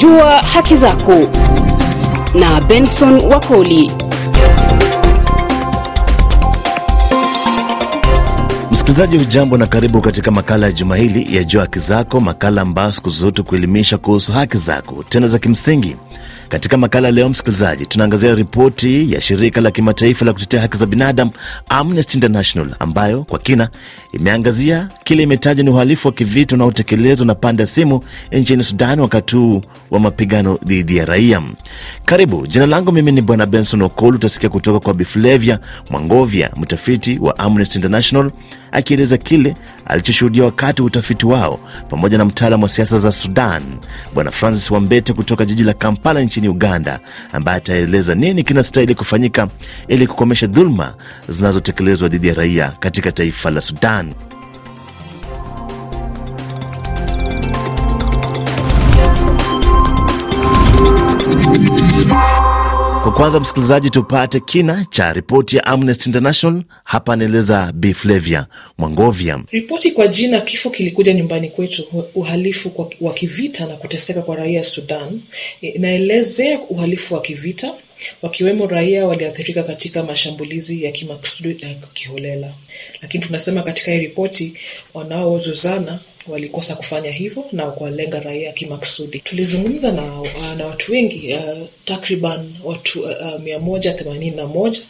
Jua haki zako na Benson Wakoli. Msikilizaji ujambo na karibu katika makala ya juma hili ya Jua Haki Zako, makala ambayo siku zote kuelimisha kuhusu haki zako tena za kimsingi. Katika makala leo, msikilizaji, tunaangazia ripoti ya shirika la kimataifa la kutetea haki za binadamu Amnesty International ambayo kwa kina imeangazia kile imetaja ni uhalifu wa kivita unaotekelezwa na pande ya simu nchini Sudan wakati huu wa mapigano dhidi ya raia. Karibu, jina langu mimi ni Bwana Benson Okol. Utasikia kutoka kwa Biflevia Mwangovya, mtafiti wa Amnesty International akieleza kile alichoshuhudia wakati wa utafiti wao, pamoja na mtaalamu wa siasa za Sudan Bwana Francis Wambete kutoka jiji la Kampala nchini Uganda, ambaye ataeleza nini kinastahili kufanyika ili kukomesha dhuluma zinazotekelezwa dhidi ya raia katika taifa la Sudan. Kwa kwanza, msikilizaji, tupate kina cha ripoti ya Amnesty International. Hapa anaeleza Bi Flavia Mwangovya. Ripoti kwa jina kifo kilikuja nyumbani kwetu, uhalifu wa kivita na kuteseka kwa raia Sudan, inaelezea uhalifu wa kivita wakiwemo raia waliathirika katika mashambulizi ya kimakusudi na kiholela. Lakini tunasema katika hii ripoti wanaozozana walikosa kufanya hivyo na kuwalenga raia kimakusudi. Tulizungumza na, na watu wengi uh, takriban watu uh, mia moja themanini na moja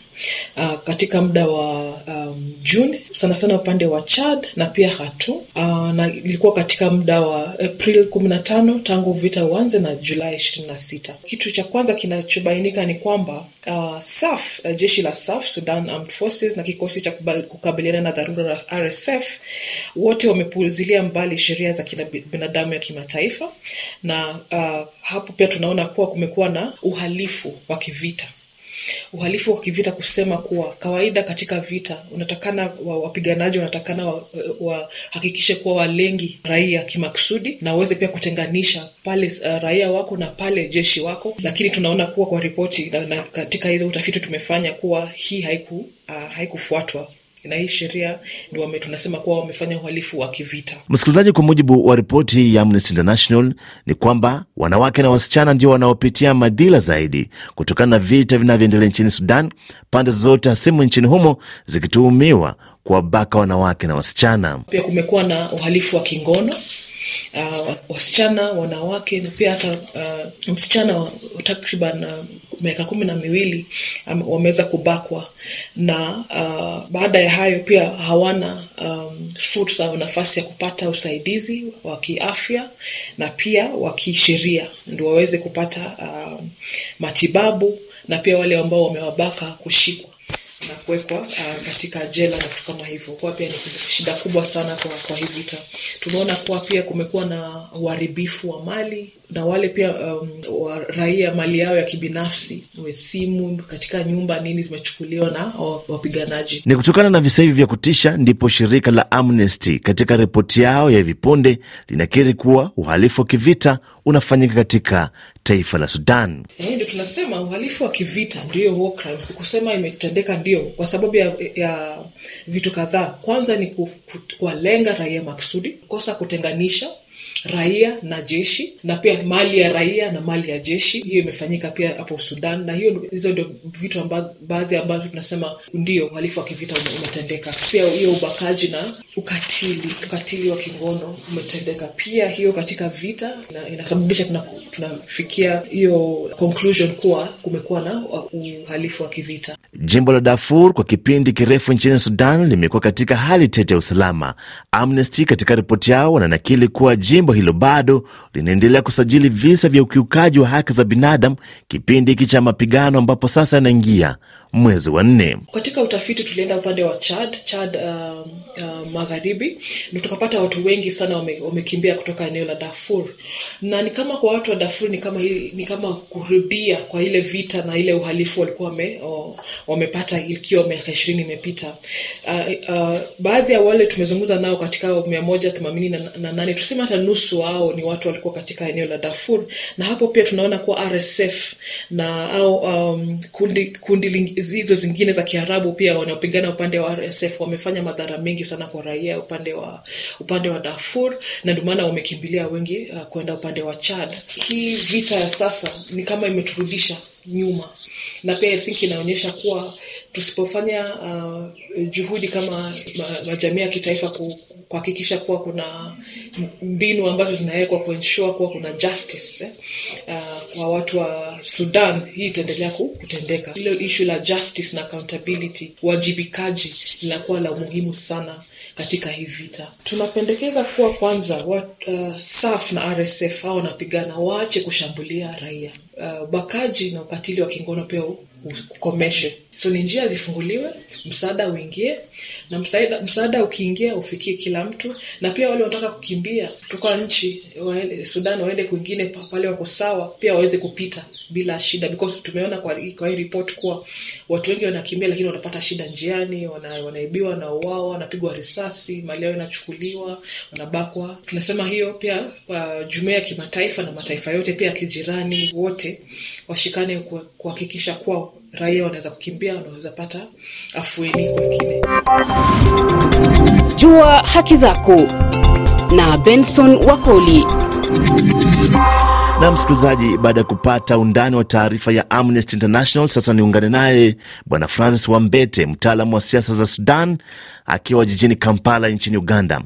Uh, katika muda wa um, Juni sana sana upande wa Chad na pia Hatu uh, na ilikuwa katika muda wa April kumi na tano tangu vita uanze na Julai ishirini na sita. Kitu cha kwanza kinachobainika ni kwamba uh, SAF uh, jeshi la SAF Sudan Armed Forces na kikosi cha kukabiliana na dharura la RSF wote wamepuuzilia mbali sheria za binadamu ya kimataifa. Na uh, hapo pia tunaona kuwa kumekuwa na uhalifu wa kivita uhalifu wa kivita kusema kuwa kawaida katika vita unatakana wapiganaji wanatakana wahakikishe wa kuwa walengi raia kimakusudi na waweze pia kutenganisha pale uh, raia wako na pale jeshi wako, lakini tunaona kuwa kwa ripoti na, na katika hizo utafiti tumefanya kuwa hii haiku uh, haikufuatwa na hii sheria ndio wame tunasema kuwa wamefanya uhalifu wa kivita. Msikilizaji, kwa mujibu wa ripoti ya Amnesty International ni kwamba wanawake na wasichana ndio wanaopitia madhila zaidi kutokana na vita vinavyoendelea nchini Sudan, pande zote hasimu nchini humo zikituhumiwa kuwabaka wanawake na wasichana. Pia kumekuwa na uhalifu wa kingono uh, wasichana, wanawake na pia hata uh, msichana takriban uh, miaka kumi na miwili um, wameweza kubakwa na uh, baada ya hayo pia hawana um, fursa au nafasi ya kupata usaidizi wa kiafya na pia wa kisheria ndio waweze kupata uh, matibabu na pia wale ambao wamewabaka kushikwa na kuwekwa uh, katika jela na vitu kama hivyo. Kwa pia ni shida kubwa sana kwa, kwa hii vita. Tumeona kuwa pia kumekuwa na uharibifu wa mali na wale pia um, wa raia mali yao ya kibinafsi, we simu katika nyumba nini zimechukuliwa na wapiganaji. Ni kutokana na visa hivi vya kutisha ndipo shirika la Amnesty katika ripoti yao ya hivi punde linakiri kuwa uhalifu wa kivita unafanyika katika taifa la Sudan. Eh, ndio tunasema uhalifu wa kivita ndio war crimes. Kusema imetendeka ndio kwa sababu ya, ya vitu kadhaa. Kwanza ni kuwalenga raia maksudi, kosa kutenganisha raia na jeshi na pia mali ya raia na mali ya jeshi. Hiyo imefanyika pia hapo Sudan, na hiyo hizo ndio vitu baadhi ambavyo tunasema ndio uhalifu wa kivita umetendeka. Pia hiyo ubakaji na ukatili, ukatili wa kingono umetendeka pia. Hiyo katika vita ina, inasababisha tunafikia tuna hiyo conclusion kuwa kumekuwa na uhalifu wa kivita. Jimbo la Darfur kwa kipindi kirefu nchini Sudan limekuwa katika hali tete ya usalama. Amnesty katika ripoti yao wananakili kuwa jimbo hilo bado linaendelea kusajili visa vya ukiukaji wa haki za binadamu kipindi hiki cha mapigano ambapo sasa yanaingia mwezi wa nne. Katika utafiti tulienda upande wa Chad, Chad uh, uh, magharibi, na tukapata watu wengi sana wamekimbia wame kutoka eneo la Darfur, na ni kama kwa watu wa Darfur ni kama, ni kama kurudia kwa ile vita na ile uhalifu walikuwa wame, oh, wamepata ikiwa miaka ishirini imepita. Uh, uh, baadhi ya wale tumezungumza nao katika mia moja themanini na nane tuseme hata nusu wao ni watu walikuwa katika eneo la Darfur, na hapo pia tunaona kuwa RSF na au um, kundi kundi hizo zingine za Kiarabu pia wanaopigana upande wa RSF wamefanya madhara mengi sana kwa raia upande wa upande wa Darfur, na ndio maana wamekimbilia wengi uh, kwenda upande wa Chad. Hii vita ya sasa ni kama imeturudisha nyuma, na pia think inaonyesha kuwa tusipofanya uh, juhudi kama majamii ya kitaifa kuhakikisha kuwa kuna mbinu ambazo zinawekwa kuensure kuwa kuna justice eh, uh, kwa watu wa Sudan, hii itaendelea kutendeka. Hilo ishu la justice na accountability, uwajibikaji linakuwa la muhimu sana katika hii vita. Tunapendekeza kuwa kwanza wa, uh, SAF na RSF hao wanapigana waache kushambulia raia. Uh, na ukatili wa kingono pia ukomeshe. So ni njia zifunguliwe, msaada uingie, na msaada, msaada ukiingia ufikie kila mtu, na pia wale wanataka kukimbia kutoka nchi Sudan waende kwingine pale wako sawa, pia waweze kupita bila shida, because tumeona kwa, kwa hii report kuwa watu wengi wanakimbia, lakini wanapata shida njiani, wana, wanaibiwa, wanauawa, wanapigwa risasi, mali yao inachukuliwa, wanabakwa. Tunasema hiyo pia uh, jumuia ya kimataifa na mataifa yote pia ya kijirani wote washikane kuhakikisha kuwa raia wanaweza kukimbia, wanaweza pata afueni kwengine. Jua haki zako na Benson Wakoli. Na msikilizaji, baada ya kupata undani wa taarifa ya Amnesty International, sasa niungane naye Bwana Francis Wambete, mtaalamu wa siasa za Sudan, akiwa jijini Kampala nchini Uganda.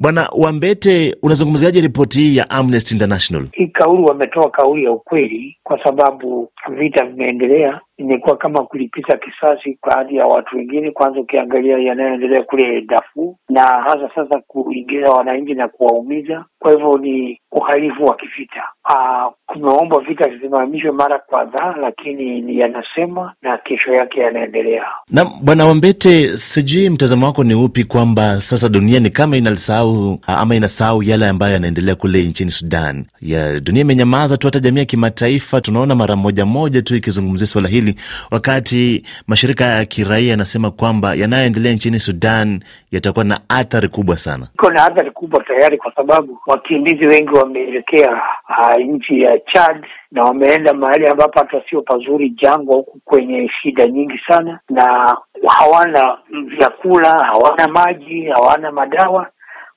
Bwana Wambete, unazungumziaje ripoti hii ya Amnesty International? Hii kauli wametoa kauli ya ukweli, kwa sababu vita vimeendelea imekuwa kama kulipiza kisasi baadhi ya watu wengine. Kwanza ukiangalia yanayoendelea kule Darfur na hasa sasa kuingiza wananchi na kuwaumiza, kwa hivyo ni uhalifu wa kivita. Kumeombwa vita visimamishwe mara kadhaa, lakini ni yanasema na kesho yake yanaendelea. Na bwana Wambete, sijui mtazamo wako ni upi kwamba sasa dunia ni kama inasahau ama inasahau yale ambayo yanaendelea kule nchini Sudan? Ya dunia imenyamaza tu, hata jamii ya kimataifa tunaona mara moja moja tu ikizungumzia swala hili, wakati mashirika ya kiraia yanasema kwamba yanayoendelea nchini Sudan yatakuwa na athari kubwa sana. Iko na athari kubwa tayari, kwa sababu wakimbizi wengi wameelekea uh, nchi ya Chad na wameenda mahali ambapo hata sio pazuri, jangwa huku kwenye shida nyingi sana, na hawana vyakula, hawana maji, hawana madawa.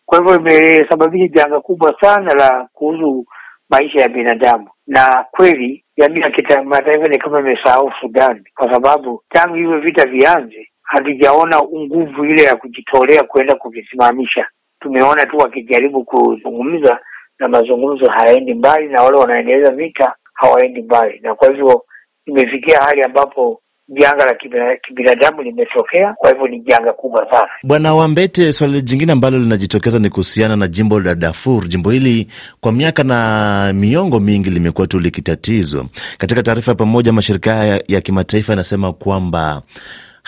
Kwa hivyo imesababisha janga kubwa sana la kuhusu maisha ya binadamu, na kweli jamii ya kimataifa ni kama imesahau Sudan, kwa sababu tangu hivyo vita vianze hatujaona nguvu ile ya kujitolea kuenda kuvisimamisha. Tumeona tu wakijaribu kuzungumza na mazungumzo hayaendi mbali, na wale wanaendeleza vita hawaendi mbali, na kwa hivyo imefikia hali ambapo janga la kibinadamu limetokea. Kwa hivyo ni janga kubwa sana. Bwana Wambete, swali jingine ambalo linajitokeza ni kuhusiana na jimbo la Darfur. Jimbo hili kwa miaka na miongo mingi limekuwa tu likitatizwa. Katika taarifa ya pamoja, mashirika ya, ya kimataifa yanasema kwamba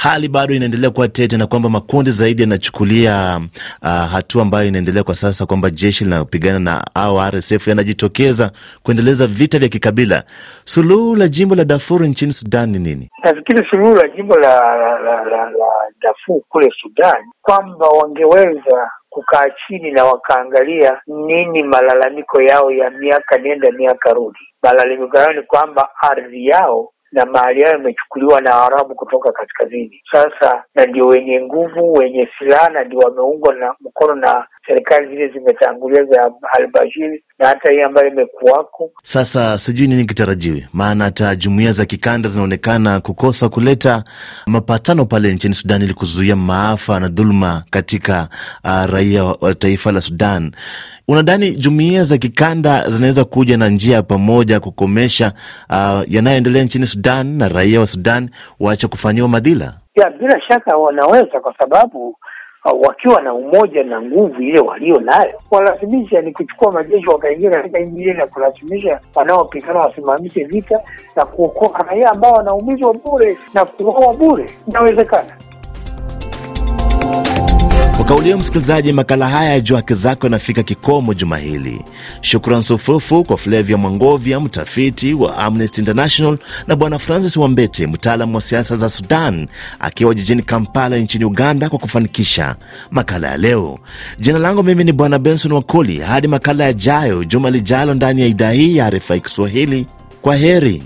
hali bado inaendelea kuwa tete na kwamba makundi zaidi yanachukulia uh, hatua ambayo inaendelea kwa sasa kwamba jeshi linapigana na au RSF yanajitokeza kuendeleza vita vya kikabila. Suluhu la jimbo la Darfur nchini Sudan ni nini? Nafikiri suluhu la jimbo la, la, la, la, la Darfur kule Sudan kwamba wangeweza kukaa chini na wakaangalia nini malalamiko yao ya miaka nenda miaka rudi. Malalamiko yao ni kwamba ardhi yao na mahali hayo yamechukuliwa na Waarabu kutoka kaskazini. Sasa na ndio wenye nguvu, wenye silaha, na ndio wameungwa na mkono na serikali zile zimetangulia za al-Bashir na hata hii ambayo imekuwako sasa. Sijui nini kitarajiwe, maana hata jumuiya za kikanda zinaonekana kukosa kuleta mapatano pale nchini Sudan ili kuzuia maafa na dhuluma katika uh, raia wa taifa la Sudan. Unadhani jumuiya za kikanda zinaweza kuja na njia ya pamoja kukomesha uh, yanayoendelea nchini Sudan na raia wa Sudan waache kufanyiwa madhila? Ya, bila shaka wanaweza, kwa sababu wakiwa na umoja na nguvu ile walio nayo, walazimisha ni kuchukua majeshi wakaingia katika nchi ile na kulazimisha wanaopigana wasimamishe vita na kuokoa raia ambao wanaumizwa bure na kuoa bure. Inawezekana. Kwa kauli hiyo, msikilizaji, makala haya ya Jua Haki Zako yanafika kikomo juma hili. Shukran sufufu kwa Flavia Mwangovya, mtafiti wa Amnesty International, na Bwana Francis Wambete, mtaalamu wa siasa za Sudan, akiwa jijini Kampala nchini Uganda, kwa kufanikisha makala ya leo. Jina langu mimi ni Bwana Benson Wakoli. Hadi makala yajayo juma lijalo ndani ya idhaa hii ya RFI Kiswahili, kwa heri.